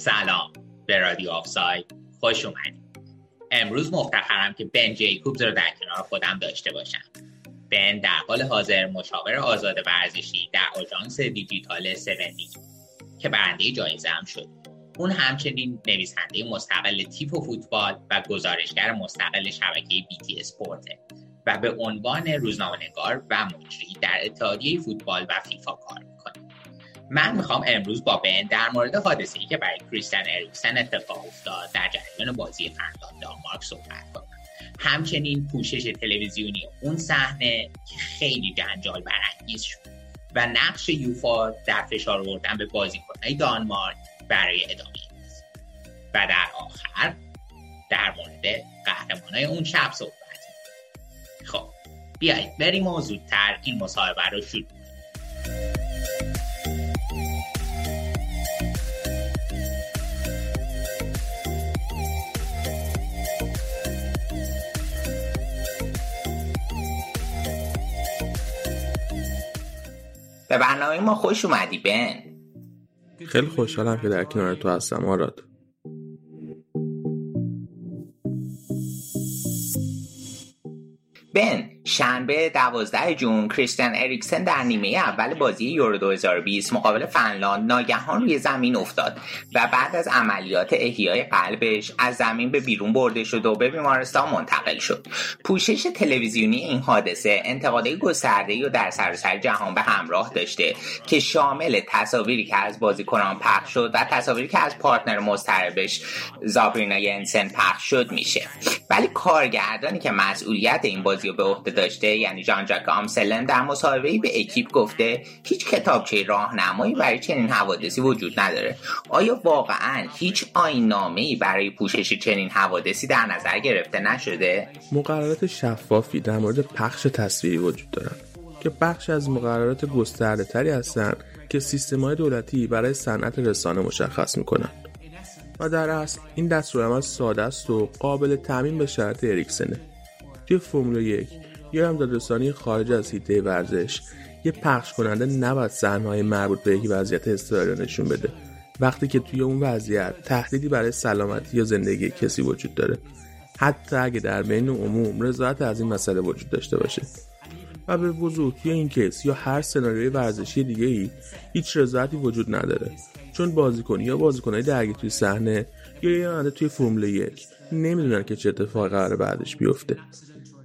سلام. به رادیو آفساید. خوش اومدید. امروز مفتخرم که بن جیکوبز رو در کنار خودم داشته باشم. بن در حال حاضر مشاور آزاد ورزشی در آژانس دیجیتال 7 که برنده جایزه هم شد. اون همچنین نویسنده مستقل تیپ و فوتبال و گزارشگر مستقل شبکه بی تی اسپورته و به عنوان روزنامه‌نگار و مجری در اتحادیه فوتبال و فیفا کار می‌کنه من می‌خوام امروز با بن در مورد حادثه ای که برای کریستیان اریکسن اتفاق افتاد در جریان بازی فنلاند دانمارک صحبت کنم. همچنین پوشش تلویزیونی اون صحنه که خیلی جنجال برانگیز شد و نقش یوفا در فشار آوردن به بازیکنهای دانمارک برای ادامه و در آخر در مورد قهرمانای اون شب صحبت خب بیایید بریم و زودتر این مصاحبه رو شروع به برنامه ما خوش اومدی بن. خیلی خوشحالم که در کنار تو هستم آراد. بن شنبه 12 جون کریستیان اریکسن در نیمه اول بازی یورو 2020 مقابل فنلاند ناگهان روی زمین افتاد و بعد از عملیات احیای قلبش از زمین به بیرون برده شد و به بیمارستان منتقل شد. پوشش تلویزیونی این حادثه انتقادهای گسترده و در سراسر جهان به همراه داشته که شامل تصاویری که از بازیکنان پخش شد و تصاویری که از پارتنر مضطربش زابرینا ینسن پخش شد میشه. ولی کارگردانی که مسئولیت این بازی رو به عهده داشته یعنی جان جاک آمسلن در مصاحبه‌ای به اکیپ گفته هیچ کتابچه راهنمایی برای چنین حوادثی وجود نداره. آیا واقعا هیچ ای برای پوشش چنین حوادثی در نظر گرفته نشده؟ مقررات شفافی در مورد پخش تصویری وجود دارن که بخش از مقررات گسترده تری هستند که سیستم های دولتی برای صنعت رسانه مشخص می‌کنن. و در اصل این دستورالعمل ساده است و قابل تعمین به شرط اریکسنه. توی فرمول یک یا هم دادرسانی خارج از حیطه ورزش. یه پخش کننده نباید صحنه‌های مربوط به یک وضعیت اضطراری نشون بده. وقتی که توی اون وضعیت تهدیدی برای سلامتی یا زندگی کسی وجود داره. حتی اگه در بین عموم رضایت از این مسئله وجود داشته باشه. و به وضوح توی این کیس یا هر سناریوی ورزشی دیگه ای هیچ رضایتی وجود نداره. چون بازیکن یا بازیکنهای درگیر توی صحنه یا یه توی فرمول یک نمی‌دونن که چه اتفاقی قرار بعدش بیفته.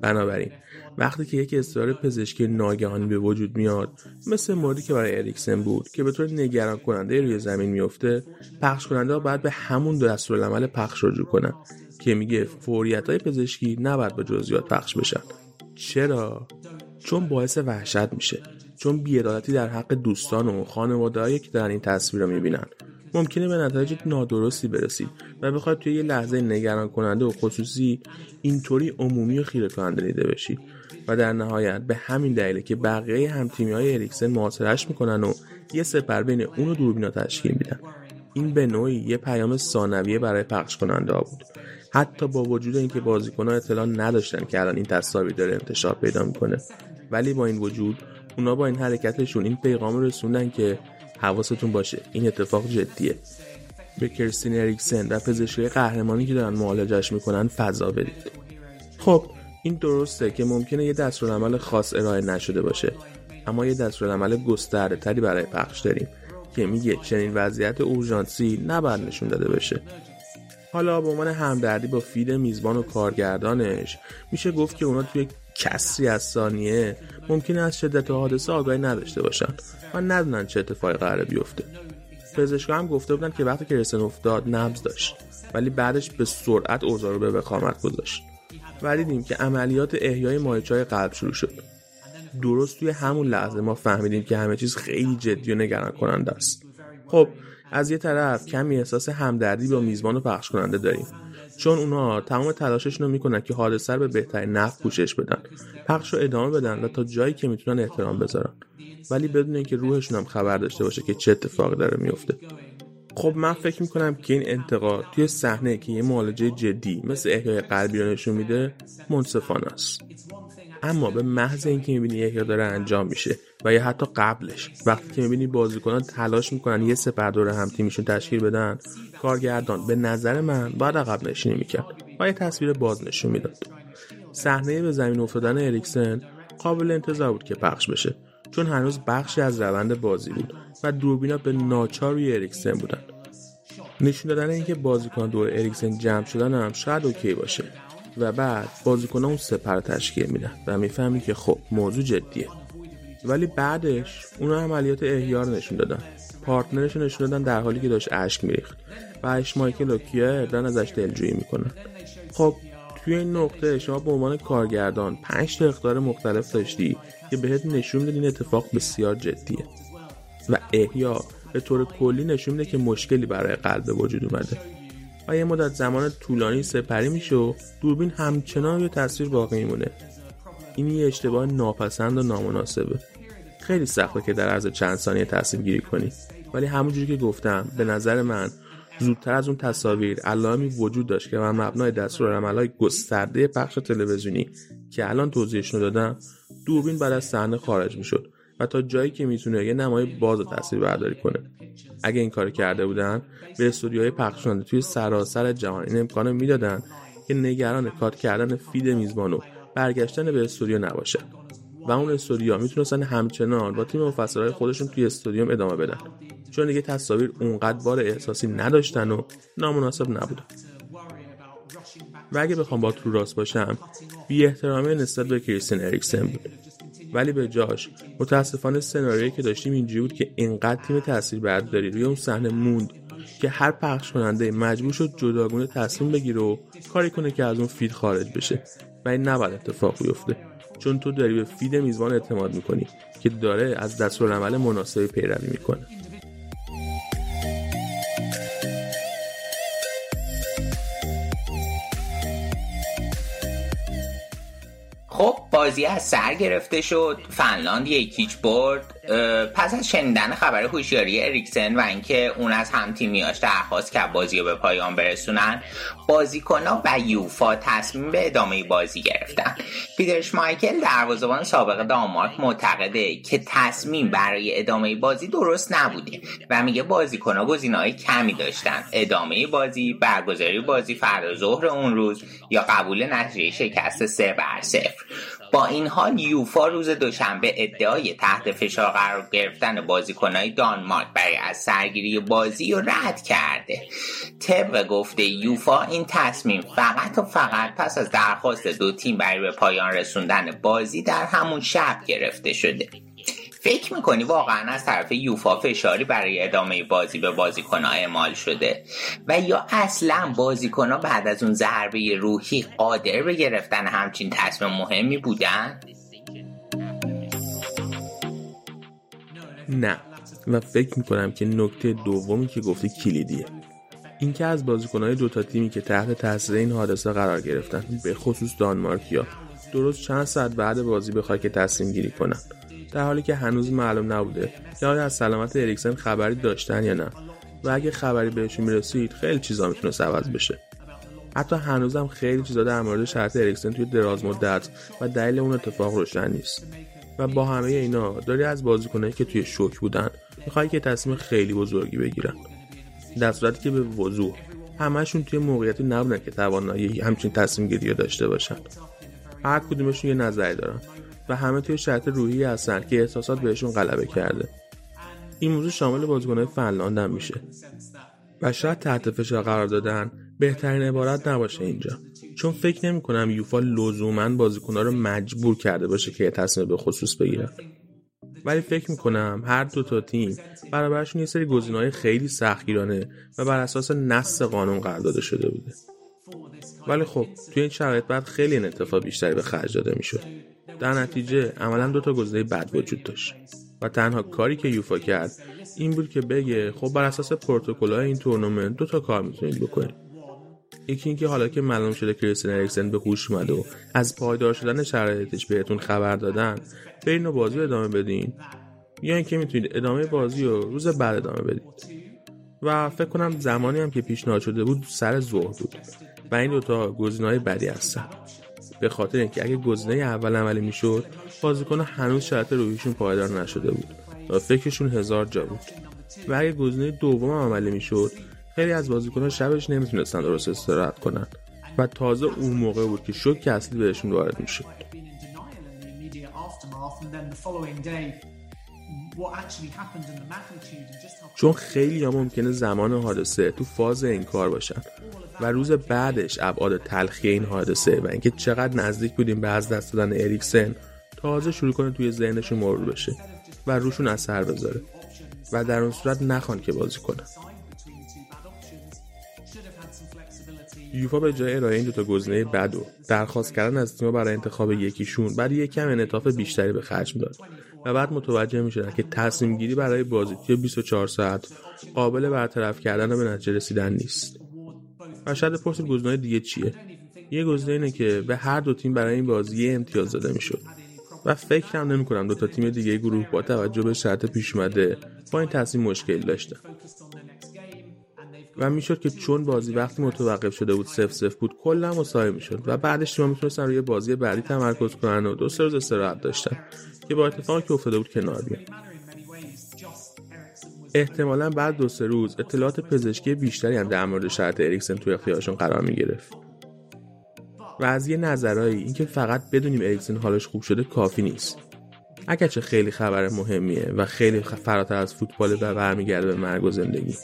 بنابراین وقتی که یک اضطرار پزشکی ناگهانی به وجود میاد مثل موردی که برای اریکسن بود که به طور نگران کننده روی زمین میفته پخش کننده ها باید به همون دستورالعمل پخش رجوع کنن که میگه فوریت های پزشکی نباید با جزئیات پخش بشن. چرا؟ چون باعث وحشت میشه چون بیعدالتی در حق دوستان و خانوادههایی که در این تصویر رو می‌بینن. ممکنه به نتایج نادرستی برسید و بخواید توی یه لحظه نگران کننده و خصوصی اینطوری عمومی و خیره کننده دیده بشید و در نهایت به همین دلیله که بقیه هم های اریکسن محاصرش می‌کنن و یه سپر بین اون و دوربینا تشکیل میدن. این به نوعی یه پیام ثانویه برای پخش کننده ها بود. حتی با وجود اینکه ها اطلاع نداشتن که الان این تصاویر داره انتشار پیدا می‌کنه. ولی با این وجود اونا با این حرکتشون این پیغام رسوندن که حواستون باشه. این اتفاق جدیه. به کرستین اریکسن و پزشکی قهرمانی که دارن معالجش می‌کنن فضا بدید. خب این درسته که ممکنه یه دستورالعمل خاص ارائه نشده باشه. اما یه دستورالعمل گسترده تری برای پخش داریم که میگه چنین وضعیت اورژانسی نباید نشون داده بشه. حالا به عنوان همدردی با فید میزبان و کارگردانش میشه گفت که اونا توی کسری از ثانیه ممکنه از شدت حادثه آگاهی نداشته باشن. و ندونن چه اتفاقی قراره بیفته. پزشکا هم گفته بودن که وقتی که رسن افتاد نبض داشت ولی بعدش به سرعت اوضاع رو به وخامت گذاشت. و دیدیم که عملیات احیای مایچای قلب شروع شد. درست توی همون لحظه ما فهمیدیم که همه چیز خیلی جدی و نگران کننده است. خب از یه طرف کمی احساس همدردی با میزبان و پخش کننده داریم. چون اونا تمام تلاششون رو می‌کنن که حادثه به بهترین نحو پوشش بدن. پخش رو ادامه بدن و تا جایی که می‌تونن احترام بذارن. ولی بدون اینکه روحشون هم خبر داشته باشه که چه اتفاقی داره میفته خب من فکر می‌کنم که این انتقاد توی صحنه که یه معالجه جدی مثل احیای قلبی رو نشون میده منصفانه است. اما به محض اینکه می‌بینی احیا داره انجام میشه و یا حتی قبلش وقتی که می‌بینی بازیکنان تلاش می‌کنن یه سپر دور هم تیمشون تشکیل بدن کارگردان به نظر من باید عقب نشینی می‌کرد و یه تصویر باز نشون می‌داد. صحنه به زمین افتادن اریکسن قابل انتظار بود که پخش بشه چون هنوز بخشی از روند بازی بود و دوربینا به ناچار روی اریکسن بودن. نشون دادن اینکه بازیکن دور اریکسن جمع شدن هم شاید اوکی باشه و بعد بازیکن اون سپر تشکیل میدن و می‌فهمی که خب موضوع جدیه. ولی بعدش اونا عملیات احیار نشون دادن. پارتنرش نشون دادن در حالی که داشت اشک میریخت. و اش مایکل و کیا دارن ازش دلجویی می‌کنن. خب توی این نقطه شما به عنوان کارگردان پنج تا اختار مختلف داشتی که بهت نشون میده این اتفاق بسیار جدیه. و احیا به طور کلی نشون میده که مشکلی برای قلب وجود اومده. و یه مدت زمان طولانی سپری میشه و دوربین همچنان یه تصویر باقی میمونه. این یه اشتباه ناپسند و نامناسبه. خیلی سخته که در عرض چند ثانیه تصمیم گیری کنی. ولی همونجوری که گفتم به نظر من زودتر از اون تصاویر علائمی وجود داشت که من مبنای دستورالعملهای گسترده پخش تلویزیونی که الان توضیحشون دادم دوربین بعد از صحنه خارج می‌شد و تا جایی که می‌تونه یه نمای باز تصویر برداری کنه. اگه این کار کرده بودن به استودیوهای پخش توی سراسر جهان این امکانو می‌دادن که نگران کات کردن فید میزبان و برگشتن به استودیو نباشه. و اون استودیو می‌تونستن همچنان با تیم مفسرهای خودشون توی استودیوم ادامه بدن. چون دیگه تصاویر اونقدر بار احساسی نداشتن و نامناسب نبودن و اگه بخوام با تو راست باشم بی احترامی نسبت به کریستین اریکسن بود. ولی به جاش متاسفانه سناریویی که داشتیم اینجوری بود که اینقدر تیم تاثیر برداری روی اون صحنه موند که هر پخش کننده مجبور شد جداگونه تصمیم بگیره و کاری کنه که از اون feed خارج بشه. و این نباید اتفاق بیفته. چون تو داری به feed میزبان اعتماد می‌کنی که داره از دستورالعمل مناسبی پیروی می‌کنه. بازی از سر گرفته شد فنلاند یک هیچ برد. پس از شنیدن خبر هوشیاری اریکسن و اینکه اون از هم تیمیاش درخواست که بازی رو به پایان برسونن بازیکنها و یوفا تصمیم به ادامه بازی گرفتن. پیترش مایکل دروازه‌بان سابق دانمارک معتقده که تصمیم برای ادامه بازی درست نبوده و میگه بازیکنها گزینه‌های کمی داشتن. ادامه بازی برگزاری بازی فردا ظهر اون روز یا قبول نتیجه شکست سه بر صفر. با این حال یوفا روز دوشنبه ادعای تحت فشار قرار گرفتن بازیکنهای دانمارک برای از سرگیری بازی رو رد کرده. طبق گفته یوفا این تصمیم فقط و فقط پس از درخواست دو تیم برای به پایان رسوندن بازی در همون شب گرفته شده. فکر می‌کنی واقعا از طرف یوفا فشاری برای ادامه بازی به بازیکنها اعمال شده؟ و یا اصلا بازیکنها بعد از اون ضربه روحی قادر به گرفتن همچین تصمیم مهمی بودن؟ نه. و فکر می‌کنم که نکته دومی که گفتی کلیدیه. اینکه از بازیکنهای دوتا تیمی که تحت تاثیر این حادثه قرار گرفتن به خصوص دانمارکیا درست چند ساعت بعد بازی بخوای که تصمیم گیری کنن. در حالی که هنوز معلوم نبوده که آیا از سلامت اریکسن خبری داشتن یا نه. و اگه خبری بهشون می‌رسید خیلی چیزا می‌تونه عوض بشه. حتی هنوزم خیلی چیزا در مورد شرط اریکسن توی دراز مدت و دلیل اون اتفاق روشن نیست. و با همه اینا داری از بازیکنایی که توی شوک بودن می‌خوای که تصمیم خیلی بزرگی بگیرن. در صورتی که به وضوح همشون توی موقعیتی نبودن که توانایی همچین تصمیم گیری داشته باشن. هر کدومشون یه نظری دارن. و همه توی شرط روحی هستن که احساسات بهشون غلبه کرده. این موضوع شامل بازیکنهای فنلاند هم میشه. و شاید تحت فشار قرار دادن بهترین عبارت نباشه اینجا. چون فکر نمی کنم یوفا لزوما بازیکنها رو مجبور کرده باشه که تصمیم به خصوص بگیرن ولی فکر می‌کنم هر دو تا تیم برابرشون یه سری گزینه‌های خیلی سختگیرانه و بر اساس نص قانون قرار داده شده بوده. ولی خب توی این شرایط بعد خیلی این اتفاق بیشتری به خرج داده می‌شد. در نتیجه عملا دو تا گزینه بد وجود داشت و تنها کاری که یوفا کرد این بود که بگه خب بر اساس پروتکل‌های این تورنمنت دو تا کار می‌تونید بکنید. یکی اینکه حالا که معلوم شده کریستین اریکسن به هوش اومده و از پایدار شدن شرایطش بهتون خبر دادن برین و بازی ادامه بدین. یا اینکه می‌تونید ادامه بازی رو روز بعد ادامه بدید و فکر کنم زمانی هم که پیشنهاد شده بود سر ظهر بود. و این دوتا گزینه‌های بدی هستن. به خاطر اینکه اگه گزینه اول عملی می‌شد بازیکن هنوز شرط روحیشون پایدار نشده بود و فکرشون هزار جا بود. و اگه گزینه دوم عملی می‌شد خیلی از بازیکنان شبش نمی‌تونستن درست استراحت کنن. و تازه اون موقع بود که شوک اصلی بهشون وارد می‌شد. چون خیلی ها ممکنه زمان حادثه تو فاز انکار باشن و روز بعدش ابعاد تلخی این حادثه و اینکه چقدر نزدیک بودیم به از دست دادن اریکسن تازه شروع کنه توی ذهنشون مرور بشه و روشون اثر بذاره و در اون صورت نخوان که بازی کنن یوفا به جای ارائه این دوتا گزینه بد و درخواست کردن از تیم‌ها برای انتخاب یکیشون بعد یک کم انعطاف بیشتری به خرج می‌داد و بعد متوجه می‌شدن که تصمیم گیری برای بازی توی 24 ساعت قابل برطرف کردن و به نتیجه رسیدن نیست. و شاید پرسید گزینه دیگه چیه؟ یه گزینه اینه که به هر دو تیم برای این بازی امتیاز داده می‌شد. و فکر هم نمی کنم دو تا تیم دیگه گروه با توجه به شرط پیش اومده با این تصمیم مشکل داشتن. و می‌شد که چون بازی وقتی متوقف شده بود سف سف بود کلا مساوی می‌شد و بعدش تیم‌ها می‌تونستن روی بازی بعدی تمرکز کنن و دو سه روز استراحت داشتن که با اتفاقی که افتاده بود کنار بیان. احتمالا بعد دو سه روز اطلاعات پزشکی بیشتری هم در مورد شرط اریکسن توی اختیارشون قرار می گرفت و از یه نظرهایی اینکه فقط بدونیم اریکسن حالش خوب شده کافی نیست. اگرچه خیلی خبر مهمیه و خیلی فراتر از فوتبال و برمیگرده به مرگ و زندگی.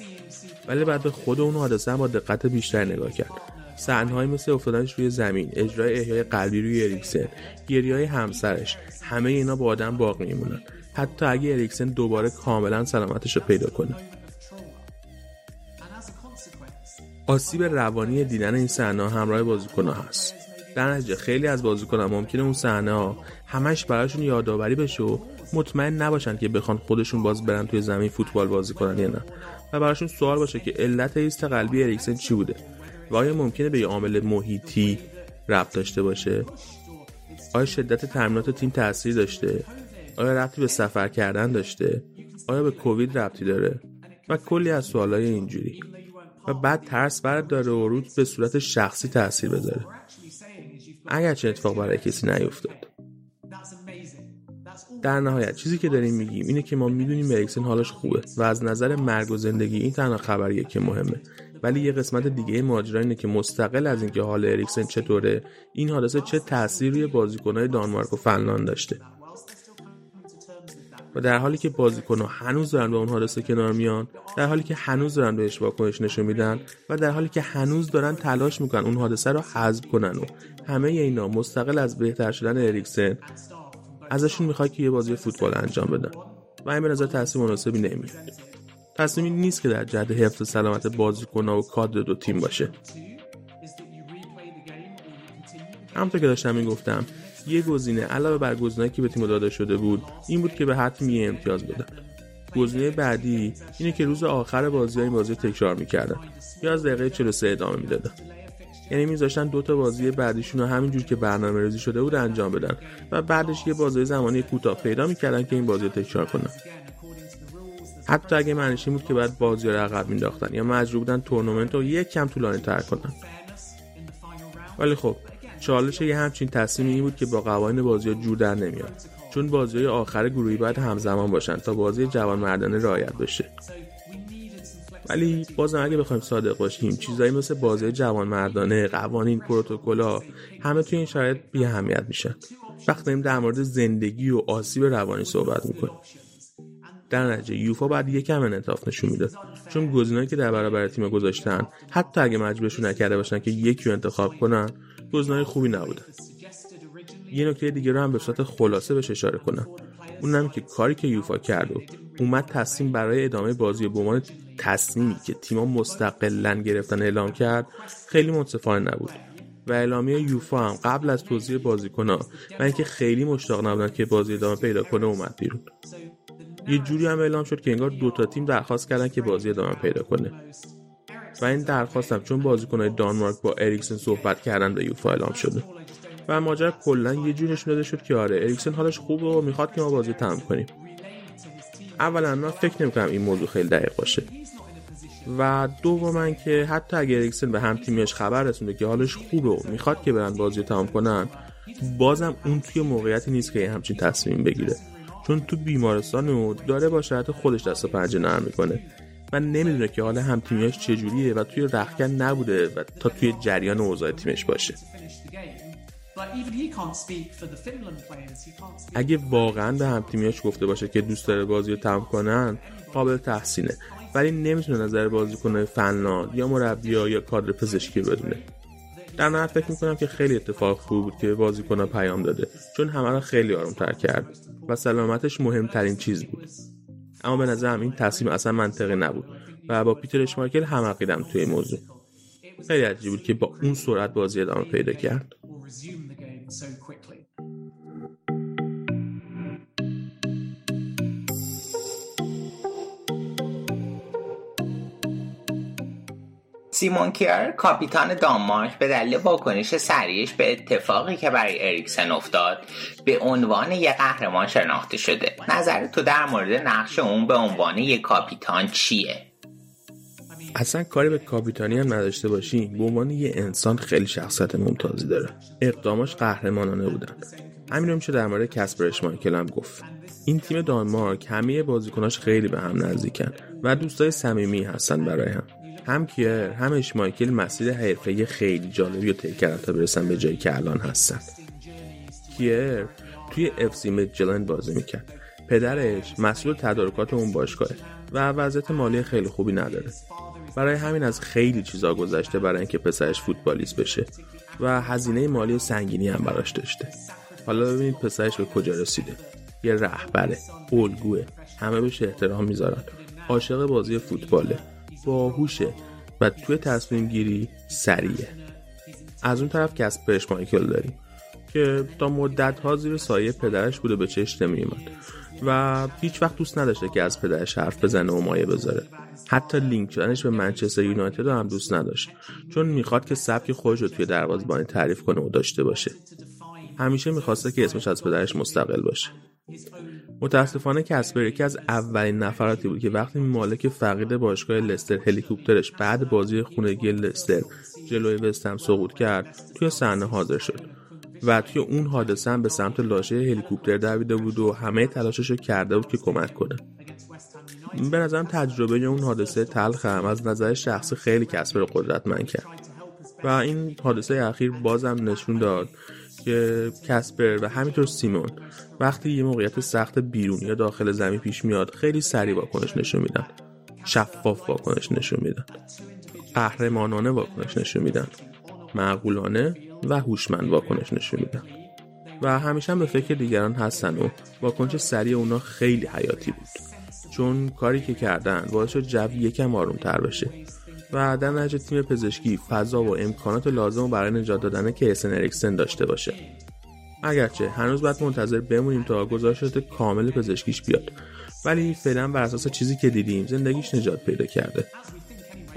ولی بعد به خود اون حادثه با دقت بیشتر نگاه کرد. صحنه‌هایی مثل افتادنش روی زمین اجرای احیای قلبی روی اریکسن گریه همسرش همه اینا با آدم باقی میمونن. حتی اگه اریکسن دوباره کاملا سلامتش رو پیدا کنه. آسیب روانی دیدن این صحنه همراه بازیکنها هست. در نتیجه خیلی از بازیکنان ممکنه اون صحنه ها همش براشون یادآوری بشه و مطمئن نباشن که بخوان خودشون باز برن توی زمین فوتبال بازی کنن یا نه. و براشون سوال باشه که علت ایست قلبی اریکسن چی بوده و آیا ممکنه به یه عامل محیطی ربط داشته باشه؟ آیا شدت تمرینات تیم تاثیر داشته؟ آیا ربطی به سفر کردن داشته؟ آیا به کووید ربطی داره؟ و کلی از سوالای اینجوری. و بعد ترس برد داره و رود به صورت شخصی تاثیر بذاره. اگر چه اتفاق برای کسی نیفتاد. در نهایت چیزی که داریم میگیم اینه که ما می‌دونیم اریکسن حالش خوبه و از نظر مرگ و زندگی این تنها خبریه که مهمه. ولی یه قسمت دیگه ماجرا اینه که مستقل از اینکه حال اریکسن چطوره این حادثه چه تاثیر روی بازیکنهای دانمارک و فنلاند داشته. و در حالی که بازیکنها هنوز دارن به اون حادثه کنار میان در حالی که هنوز دارن بهش واکنش نشون میدن و در حالی که هنوز دارن تلاش می‌کنن اون حادثه رو حذف کنن و همه اینا مستقل از بهتر شدن اریکسن ازشون می‌خواد که یه بازی فوتبال انجام بدن. و این به نظر تصمیم مناسبی نمیاد تصمیمی نیست که در جهت حفظ سلامت بازیکنها و کادر دو تیم باشه. همونطور که داشتم می‌گفتم یه گزینه علاوه بر گزینه‌ای که به تیم داده شده بود این بود که به یه امتیاز بدن. گزینه بعدی اینه که روز آخر بازی این بازی تکرار می‌کردن. یا از دقیقه 43 ادامه می‌دادن. یعنی میذاشتن دو تا بازی بعدیشون رو همینجور که برنامه ریزی شده بود انجام بدن و بعدش یه بازی زمانی کوتاه پیدا می‌کردن که این بازی رو تکرار کنن. حتی اگه معنیش بود که بعد بازی رو عقب مینداختن یا مجبور بودن تورنمنت رو یک کم طولانی تر کنن. ولی خب چالش یه همچین تصمیمی این بود که با قوانین بازی ها جور در نمیاد. چون بازی های آخر گروهی باید همزمان باشن تا بازی جوان مردانه رعایت بشه. ولی بازم اگه بخوایم صادق باشیم چیزایی مثل بازی جوان مردانه قوانین پروتکل‌ها همه توی این شرایط بی اهمیت میشن. وقتی داریم در مورد زندگی و آسیب روانی صحبت می‌کنیم. در نتیجه یوفا بعد یکم انعطاف نشون می‌داد چون گزینه‌ای که در برابر تیم گذاشتن حتی اگه مجبورشون نکرده باشن که یکی رو انتخاب کنن گزینه‌های خوبی نبودن یه نکته دیگه رو هم به صورت خلاصه بهش اشاره کنم. اونم که کاری که یوفا کرد و اومد تصمیم برای ادامه بازی به عنوان تصمیمی که تیما مستقلا گرفتن اعلام کرد خیلی منصفانه نبود. و اعلامیه یوفا هم قبل از توضیح بازیکنها و اینکه خیلی مشتاق نبودن که بازی ادامه پیدا کنه اومد بیرون. یه جوری هم اعلام شد که انگار دو تا تیم درخواست کردن که بازی ادامه پیدا کنه. و این درخواستم چون بازیکنهای دانمارک با اریکسن صحبت کردن به یوفا اعلام شده. و ماجرا کلا یه جوری نشون داده شد که آره اریکسن حالش خوبه و می‌خواد که ما بازی تمام کنیم. اولا من فکر نمی‌کنم این موضوع خیلی دقیق باشه. و دوما که حتی اگر اریکسن به هم تیمیش خبر رسونده که حالش خوبه و می‌خواد که برن بازی تمام کنن بازم اون توی موقعیتی نیست که همچین تصمیم بگیره. چون تو بیمارستان و داره با شرط خودش دست و پنجه نرم می‌کنه. و نمی‌دونه که حال هم تیمیش چجوریه و توی رخکن نبوده و تا توی جریان اوضاع تیمش باشه. اگه واقعا به هم تیمیاش گفته باشه که دوست داره بازی رو تمام کنن قابل تحسینه. ولی نمی‌تونه نظر بازی کنه فنلان یا مربی یا کادر پزشکی بدونه. در نهایت فکر می‌کنم که خیلی اتفاق خوب بود که بازیکن پیام داده چون همه رو خیلی آرومتر کرد و سلامتش مهمترین چیز بود. اما به نظرم این تصمیم اصلا منطقی نبود و با پیتر اشمایکل هم عقیدم توی موضوع. خیلی عجیب بود که با اون سرعت بازی ادامه پیدا کرد. سیمون کیر کاپیتان دانمارک به دلیل واکنش سریعش به اتفاقی که برای اریکسن افتاد به عنوان یک قهرمان شناخته شده. نظر تو در مورد نقش اون به عنوان یک کاپیتان چیه؟ اصلا کاری به کاپیتانی هم نداشته باشی. به عنوان یه انسان خیلی شخصیت ممتازی داره. اقداماش قهرمانانه بودن. همین رو میشه در مورد کسپر اشمایکل هم گفت. این تیم دانمارک همه بازیکناش خیلی به هم نزدیکن و دوستای صمیمی هستن برای هم. هم کیر هم اشمایکل مسیر حرفه خیلی جالبی رو طی کردن تا برسن به جایی که الان هستن. کیر توی اف مجلند بازی می‌کرد. پدرش مسئول تدارکات اون باشگاهه و وضعیت مالی خیلی خوبی نداره. برای همین از خیلی چیزا گذشته برای اینکه پسرش فوتبالیست بشه و هزینه مالی سنگینی هم براش داشته. حالا ببینید پسرش به کجا رسیده. یه رهبره الگوه. همه بهش احترام می‌ذارن. عاشق بازی فوتباله. باهوشه و توی تصمیم گیری سریعه. از اون طرف کسپرش مایکل داریم. که تا مدت ها زیر سایه پدرش بوده به چشم نمیومد و هیچ وقت دوست نداشته که از پدرش حرف بزنه و مایه بذاره. حتی لینک شدنش به منچستر یونایتد هم دوست نداشت. چون می‌خواد که سبک خودش رو توی دروازه‌بانی تعریف کنه و داشته باشه. همیشه می‌خواسته که اسمش از پدرش مستقل باشه. متاسفانه کسپر یکی از اولین نفراتی بود که وقتی مالک فقید باشگاه لستر هلیکوپترش بعد بازی خونگی لستر جلوی وستم سقوط کرد توی صحنه حاضر شد. و توی اون حادثه هم به سمت لاشه هلیکوپتر دویده بود و همه تلاشش رو کرده بود که کمک کنه. به نظرم تجربه اون حادثه تلخ هم از نظر شخصی خیلی کسب قدرتمند کرد. و این حادثه اخیر بازم نشون داد که کسپر و همینطور سیمون وقتی یه موقعیت سخت بیرونی یا داخل زمین پیش میاد خیلی سریع واکنش نشون میدن. شفاف واکنش نشون میدن. قهرمانانه واکنش نشون میدن. معقولانه؟ و هوشمند واکنش نشون میدن. و همیشه هم به فکر دیگران هستن و واکنش سریع اونا خیلی حیاتی بود. چون کاری که کردن باعث شد جو یکم آرومتر بشه. و در نتیجه تیم پزشکی فضا و امکانات لازم برای نجات دادن کیسن اریکسن داشته باشه. اگرچه هنوز باید منتظر بمونیم تا گزارشات کامل پزشکیش بیاد. ولی فعلا بر اساس چیزی که دیدیم زندگیش نجات پیدا کرده.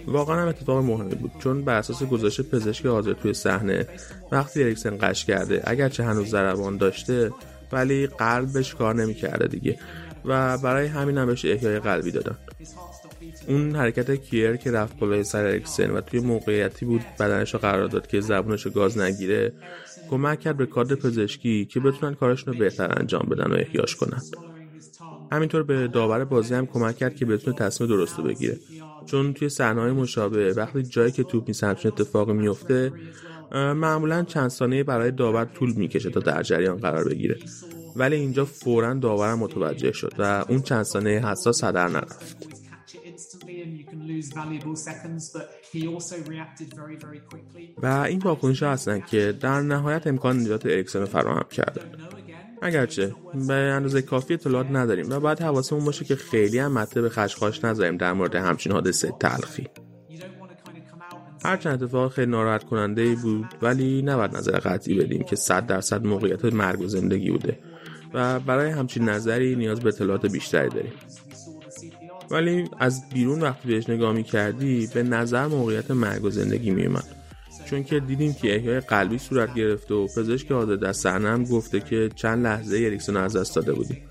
واقعا هم اتفاق مهمی بود چون بر اساس گزارش پزشک حاضر توی صحنه وقتی اریکسن قش کرده اگرچه هنوز ضربان داشته ولی قلبش کار نمی‌کرده دیگه. و برای همین هم بهش احیای قلبی دادن. اون حرکت کیر که رفت بالای سر اریکسن و توی موقعیتی بود بدنش رو قرار داد که زبونش گاز نگیره کمک کرد به کادر پزشکی که بتونن کارشون رو بهتر انجام بدن و احیاش کنن. همینطور به داور بازی هم کمک کرد که بتونه تصمیم درست بگیره. چون توی صحنه‌های مشابه وقتی جایی که توپ نیست اتفاقی میفته معمولا چند ثانیه برای داور طول می‌کشه تا در جریان قرار بگیره. ولی اینجا فورا داورم متوجه شد و اون چند ثانیه حساس هدر نرفت. و این واکنش هستن که در نهایت امکان نجات اریکسن فراهم کردن اگرچه به اندازه کافی اطلاعات نداریم و باید حواسمون باشه که خیلی هم مطلب به خشخاش نذاریم در مورد همچین حادثه تلخی. هرچند اتفاق خیلی ناراحت کننده ای بود ولی نباید نظر قطعی بدیم که صد درصد موقعیت مرگ و زندگی بوده و برای همچین نظری نیاز به اطلاعات بیشتری داریم. ولی از بیرون وقتی بهش نگاه می کردی به نظر موقعیت مرگ و زندگی می چون که دیدیم که احیای قلبی صورت گرفته و پزشک حاضر در صحنه هم گفته که چند لحظه اریکسون از دست داده بودیم.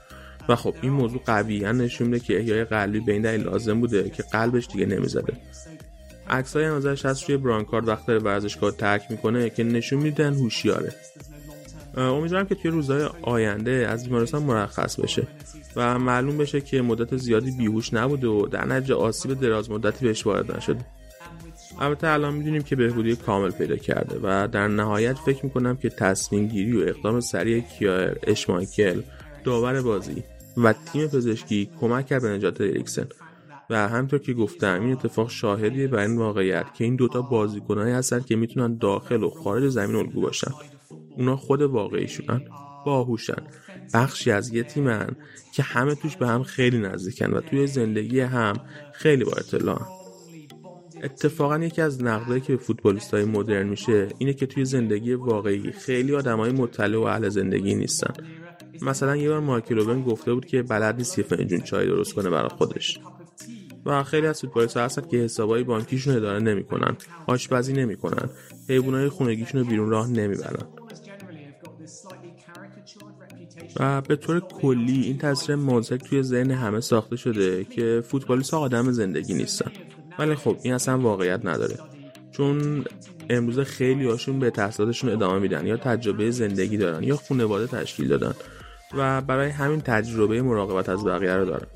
و خب این موضوع قویا نشون میده که احیای قلبی به این دلیل لازم بوده که قلبش دیگه نمی‌زده. عکسای هم ازش هست روی برانکارد وقتی ورزشگاه ترک می‌کنه که نشون میدن هوشیاره. امیدوارم که توی روزهای آینده از بیمارستان مرخص بشه و معلوم بشه که مدت زیادی بیهوش نبوده و در نتیجه آسیب دراز مدتی بهش وارد نشده. البته الان می‌دونیم که بهبودی کامل پیدا کرده و در نهایت فکر می‌کنم که تصمیم گیری و اقدام سریع کیایر اشمایکل داور بازی و تیم پزشکی کمک کرد به نجات اریکسن. و همطور که گفتم این اتفاق شاهدیه بر این واقعیت که این دوتا بازیکنایی هستن که می‌تونن داخل و خارج زمین الگو باشن. اونا خود واقعیشونن باهوشن. بخشی از یه تیمن که همه توش به هم خیلی نزدیکن و توی زندگی هم خیلی با اطلاعن. اتفاقا یکی از نقدایی که فوتبالیست های مدرن میشه اینه که توی زندگی واقعی خیلی آدم های مطلع و اهل زندگی نیستن. مثلا یه بار مایکل گفته بود که بلد نیست یه فنجون چای درست کنه برای خودش. و خیلی از فوتبالیست‌ها هستن که حسابای بانکیشون اداره نمی‌کنن آشپزی نمی‌کنن حیوانای خونگیشون رو بیرون راه نمی‌برن. و به طور کلی این تصویر مازک توی ذهن همه ساخته شده که فوتبالیست آدم زندگی نیستن. ولی خب این اصلا واقعیت نداره. چون امروز خیلی هاشون به تحصیلاتشون ادامه میدن یا تجربه زندگی دارن یا خانواده تشکیل دادن و برای همین تجربه مراقبت از بقیه رو دارن.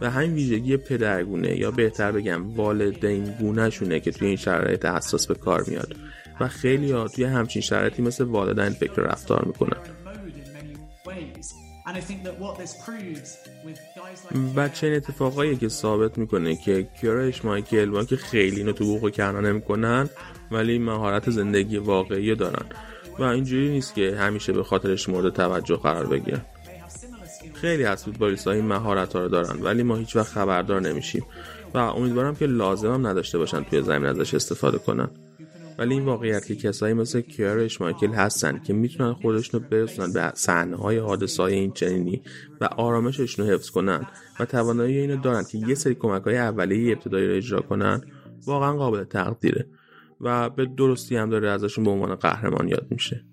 و همین ویژگی پدرگونه یا بهتر بگم والدین گونه که توی این شرایط حساس به کار میاد. و خیلی ها توی همچین شرایطی مثل والدین فکر رفتار می‌کنن. و چه اتفاقایی که ثابت می‌کنه که کیارش مایکل با که خیلی اینو تو بوق کنا نمی‌کنن ولی مهارت زندگی واقعی دارن. و اینجوری نیست که همیشه به خاطرش مورد توجه قرار بگیرن خیلی از فوتبالیست ها این مهارت ها رو دارن ولی ما هیچ وقت خبردار نمیشیم. و امیدوارم که لازم هم نداشته باشن توی زمین ازش استفاده کنن. ولی این واقعیت که کسایی مثل کیار اشمایکل هستن که می‌تونن خودشون رو برسونن به صحنه های حادثه های این چنینی و آرامششون رو حفظ کنن و توانایی اینو دارن که یه سری کمک های اولیه ابتدایی رو اجرا کنن واقعا قابل تقدیره و به درستی هم داره ازشون به عنوان قهرمان یاد میشه.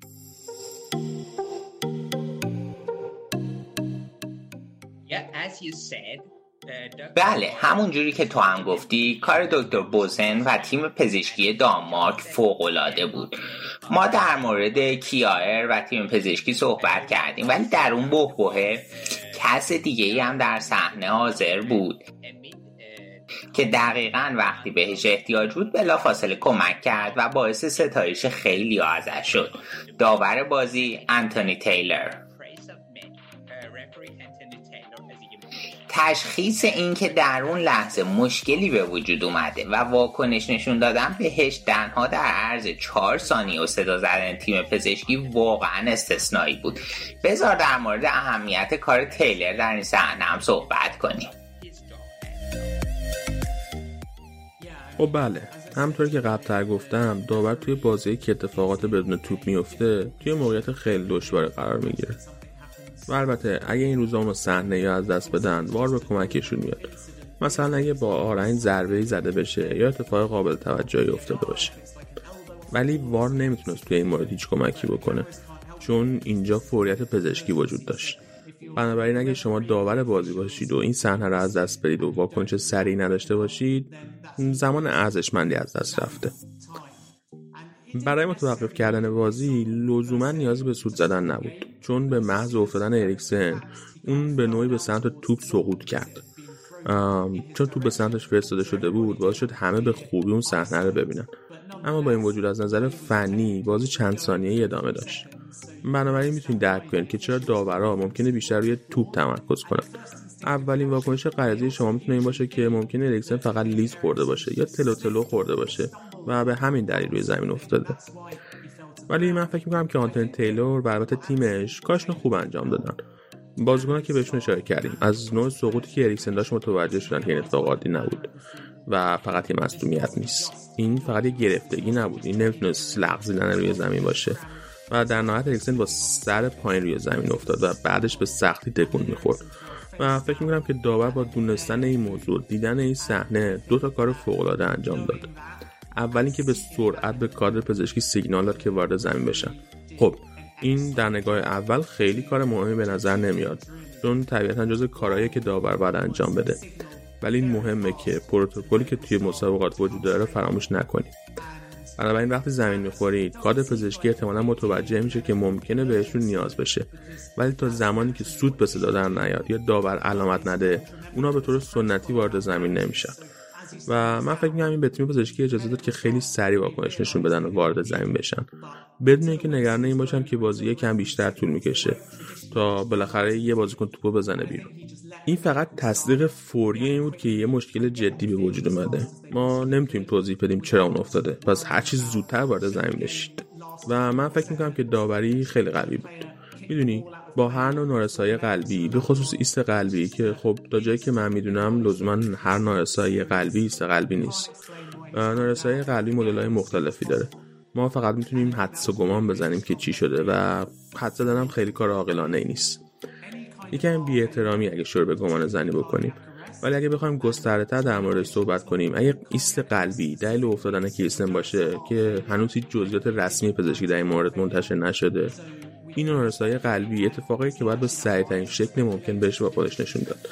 بله همون جوری که تو هم گفتی کار دکتر بوزن و تیم پزشکی دانمارک فوقالعاده بود. ما در مورد کیایر و تیم پزشکی صحبت کردیم ولی در اون بحبوه کس دیگه ای هم در صحنه حاضر بود که دقیقا وقتی بهش احتیاج بود بلا فاصله کمک کرد و باعث ستایش خیلی ازش شد. داور بازی انتونی تیلر. تشخیص اینکه در اون لحظه مشکلی به وجود اومده و واکنش نشون دادن بهش دنها در عرض چهار ثانیه و صدا زدن تیم پزشکی واقعا استثنایی بود. بذار در مورد اهمیت کار تیلر در این صحنه هم صحبت کنیم. خب بله همطور که قبلتر گفتم داور توی بازی که اتفاقات بدون توپ میفته توی موقعیت خیلی دشواری قرار می‌گیره. و البته اگه این روزا صحنه یا از دست بدن وار به کمکشون میاد. مثلا اگه با آرنج ضربه زده بشه یا اتفاق قابل توجهی افتاده باشه. ولی وار نمی‌تونست توی این مورد هیچ کمکی بکنه چون اینجا فوریت پزشکی وجود داشت. بنابراین اگه شما داور بازی باشید و این صحنه رو از دست برید و واکنش سریع نداشته باشید زمان ارزشمندی از دست رفته. برای متوقف کردن بازی لزوما نیاز به سود زدن نبود چون به محض افتادن اریکسن اون به نوعی به سمت توپ سقوط کرد. چون توپ به سمتش فرستاده شده بود باعث شد همه به خوبی اون صحنه رو ببینن. اما با این وجود از نظر فنی بازی چند ثانیه ادامه داشت. بنابراین می‌تونید درک کنید که چرا داورا ممکنه بیشتر روی توپ تمرکز کنند. اولین واکنش غریزی شما می‌تونه این باشه که ممکنه اریکسن فقط لیز خورده باشه یا تلو تلو خورده باشه. و به همین دلیل روی زمین افتاده. ولی من فکر می‌کنم که آنتون تیلور و البته تیمش کارشون خوب انجام دادن. بازیکنان که بهشون اشاره کردیم از نوع سقوطی که اریکسن داشت متوجه شدن که این اتفاق عادی نبود و فقط یه مصدومیت نیست. این فقط یه گرفتگی نبود. این نمی‌تونست لغزیدن روی زمین باشه. و در نهایت اریکسن با سر پایین روی زمین افتاد و بعدش به سختی تکون می‌خورد. و فکر می‌کنم که داور با دونستن این موضوع دیدن این صحنه دو تا کار فوق انجام داد. اول که به سرعت به کادر پزشکی سیگنال داد که وارد زمین بشن. خب این در نگاه اول خیلی کار مهمی به نظر نمیاد چون طبیعتا جز کارهایی که داور باید انجام بده. ولی این مهمه که پروتکلی که توی مسابقات وجود داره فراموش نکنید. بنابراین وقتی زمین می‌خورید کادر پزشکی احتمالا متوجه میشه که ممکنه بهشون نیاز بشه. ولی تا زمانی که سود به صدا در نیاد یا داور علامت نده اونا به طور سنتی وارد زمین نمیشن. و من فکر می‌کنم این به تیم پزشکی اجازه داد که خیلی سریع واکنش نشون بدن و وارد زمین بشن. بدون اینکه نگران این باشن که بازی یکم بیشتر طول می‌کشه تا بالاخره یه بازیکن توپو بزنه بیرون. این فقط تصدیق فوری این بود که یه مشکل جدی به وجود اومده. ما نمی‌تونیم توضیح بدیم چرا اون افتاده. پس هر چیز زودتر وارد زمین بشید. و من فکر می‌کنم که داوری خیلی قوی بود. می‌دونی؟ با هر نوع نارسایی قلبی به خصوص ایست قلبی که خب تا جایی که من می‌دونم لزوما هر نارسایی قلبی ایست قلبی نیست. نارسایی قلبی مدل های مختلفی داره. ما فقط می‌تونیم حدس و گمان بزنیم که چی شده و حدس زدن خیلی کار عاقلانه ای نیست. یکم بی احترامی اگه شروع به گمان زنی بکنیم. ولی اگه بخوایم گسترده در مورد صحبت کنیم اگه ایست قلبی دلیل افتادن کریستن باشه که هنوز هیچ جزئیات رسمی پزشکی در این مورد منتشر نشده این نارسایی قلبی اتفاقی که باید به سریعترین شکل ممکن بهش با خودش نشون داد.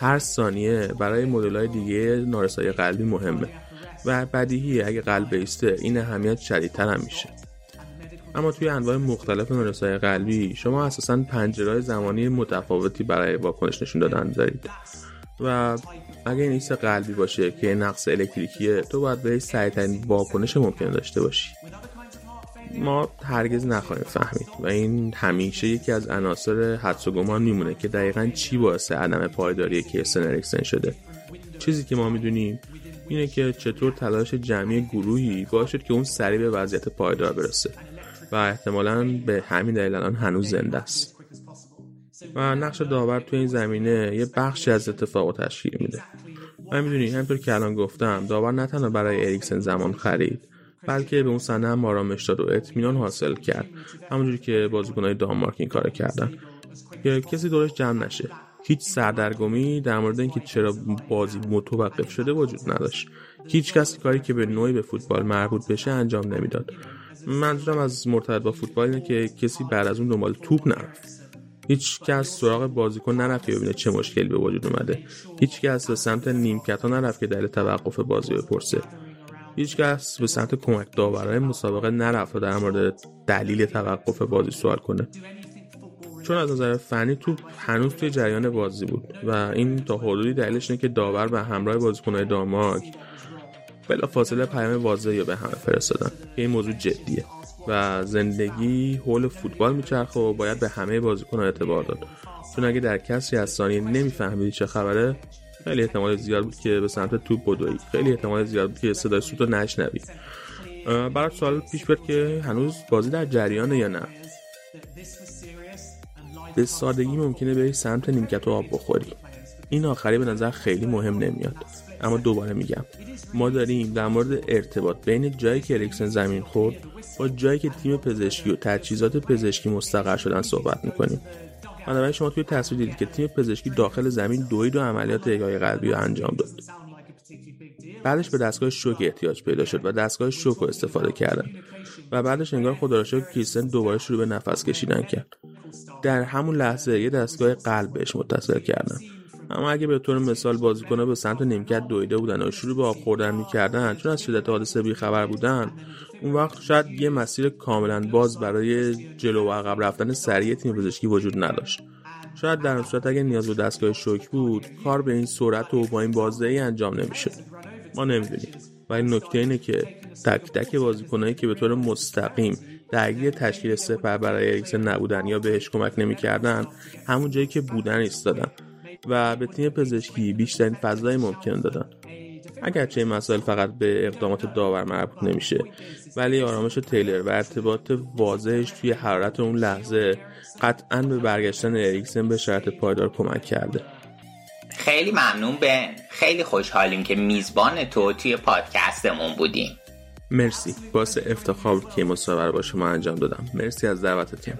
هر ثانیه برای مدل‌های دیگه نارسایی قلبی مهمه و بدیهیه. اگه قلب ایسته این اهمیت شدیدتر هم میشه. اما توی انواع مختلف نارسایی قلبی شما اساسا پنجرهای زمانی متفاوتی برای واکنش نشون دادن دارید. و اگه این ایست قلبی باشه که نقص الکتریکیه تو باید به سریعترین واکنش ممکن داشته باشی. ما هرگز نخواهیم فهمید و این همیشه یکی از عناصر حدس و گمان میمونه که دقیقا چی باعث عدم پایداری کیرسن اریکسن شده. چیزی که ما می‌دونیم اینه که چطور تلاش جمعی گروهی باعث شد که اون سریع به وضعیت پایدار برسه و احتمالا به همین دلیل الان هنوز زنده است. و نقش داور تو این زمینه یه بخشی از اتفاق تشکیل میده. و می‌دونی همینطور که الان گفتم داور نه تنها برای اریکسن زمان خرید بلکه به اون صحنه هم آرامش داد و اطمینان حاصل کرد. همونجوری که بازیکنهای دانمارک این کار کردن. که کسی دورش جمع نشه. هیچ سردرگمی در مورد اینکه چرا بازی متوقف شده وجود نداشت. هیچ کسی کاری که به نوعی به فوتبال مربوط بشه انجام نمی‌داد. منظورم از مرتبط با فوتبال اینه که کسی بعد از اون دنبال توپ نرفت. هیچ کس سراغ بازیکن نرفت ببینه چه مشکلی به وجود اومده. هیچ کس به سمت نیمکت ها نرفت که دلیل توقف بازی بپرسه. هیچ کس به سمت کمک داورای مسابقه نرفت و در مورد دلیل توقف بازی سوال کنه. چون از نظر فنی توپ هنوز توی جریان بازی بود و این تا حدودی دلیلش اینه که داور به همراه بازیکنهای داماک بلا فاصله پیام واضحی به همه فرستادن. که این موضوع جدیه و زندگی حول فوتبال میچرخه و باید به همه بازیکنها اعتبار داد. چون اگه در کسی از ثانیه نمیفهمیدی چه خبره خیلی احتمال زیاد بود که به سمت توپ بدوی. خیلی احتمال زیاد بود که صدای سوت رو نشنوی برات سوال پیش بیاد که هنوز بازی در جریانه یا نه؟ به سادگی ممکنه بری سمت نیمکت و آب بخوری. این آخری به نظر خیلی مهم نمیاد. اما دوباره میگم. ما داریم در مورد ارتباط. بین جایی که اریکسن زمین خورد با جایی که تیم پزشکی و تجهیزات پزشکی مستقر شدن صحبت می‌کنیم. بنابراین شما توی تصویر دیدید که تیم پزشکی داخل زمین دوید و عملیات احیای قلبی رو انجام داد. بعدش به دستگاه شوک احتیاج پیدا شد و دستگاه شوک رو استفاده کردن و بعدش انگار خدا را کریستن دوباره شروع به نفس کشیدن کرد. در همون لحظه یه دستگاه قلب بهش متصل کردن. اما اگه به طور مثال بازیکن‌ها به سمت نیمکت دویده بودن و شروع به آب خوردن می‌کردن چون از شدت حادثه خبر بودن اون وقت شاید یه مسیر کاملا باز برای جلو و عقب رفتن سریع تیم پزشکی وجود نداشت. شاید در صورت اگه نیاز به دستگاه شوک بود کار به این سرعت و با این بازدهی انجام نمیشه ما نمی‌دونیم. و این نکته اینه که تک تک بازیکنایی که به طور مستقیم درگیر تشکیل سپر برای اریکسن نبودن یا بهش کمک نمی‌کردن همون جایی که بودن ایستادن. و به تیم پزشکی بیشترین فضای ممکن دادن. اگرچه این مسائل فقط به اقدامات داور مربوط نمیشه ولی آرامش تیلر و ارتباط واضحش توی حرارت اون لحظه قطعا به برگشتن اریکسن به شرط پایدار کمک کرده. خیلی ممنون به خیلی خوشحالیم که میزبان تو توی پادکستمون بودیم. مرسی. باعث افتخار که مصور با شما انجام دادم. مرسی از دعوتتون.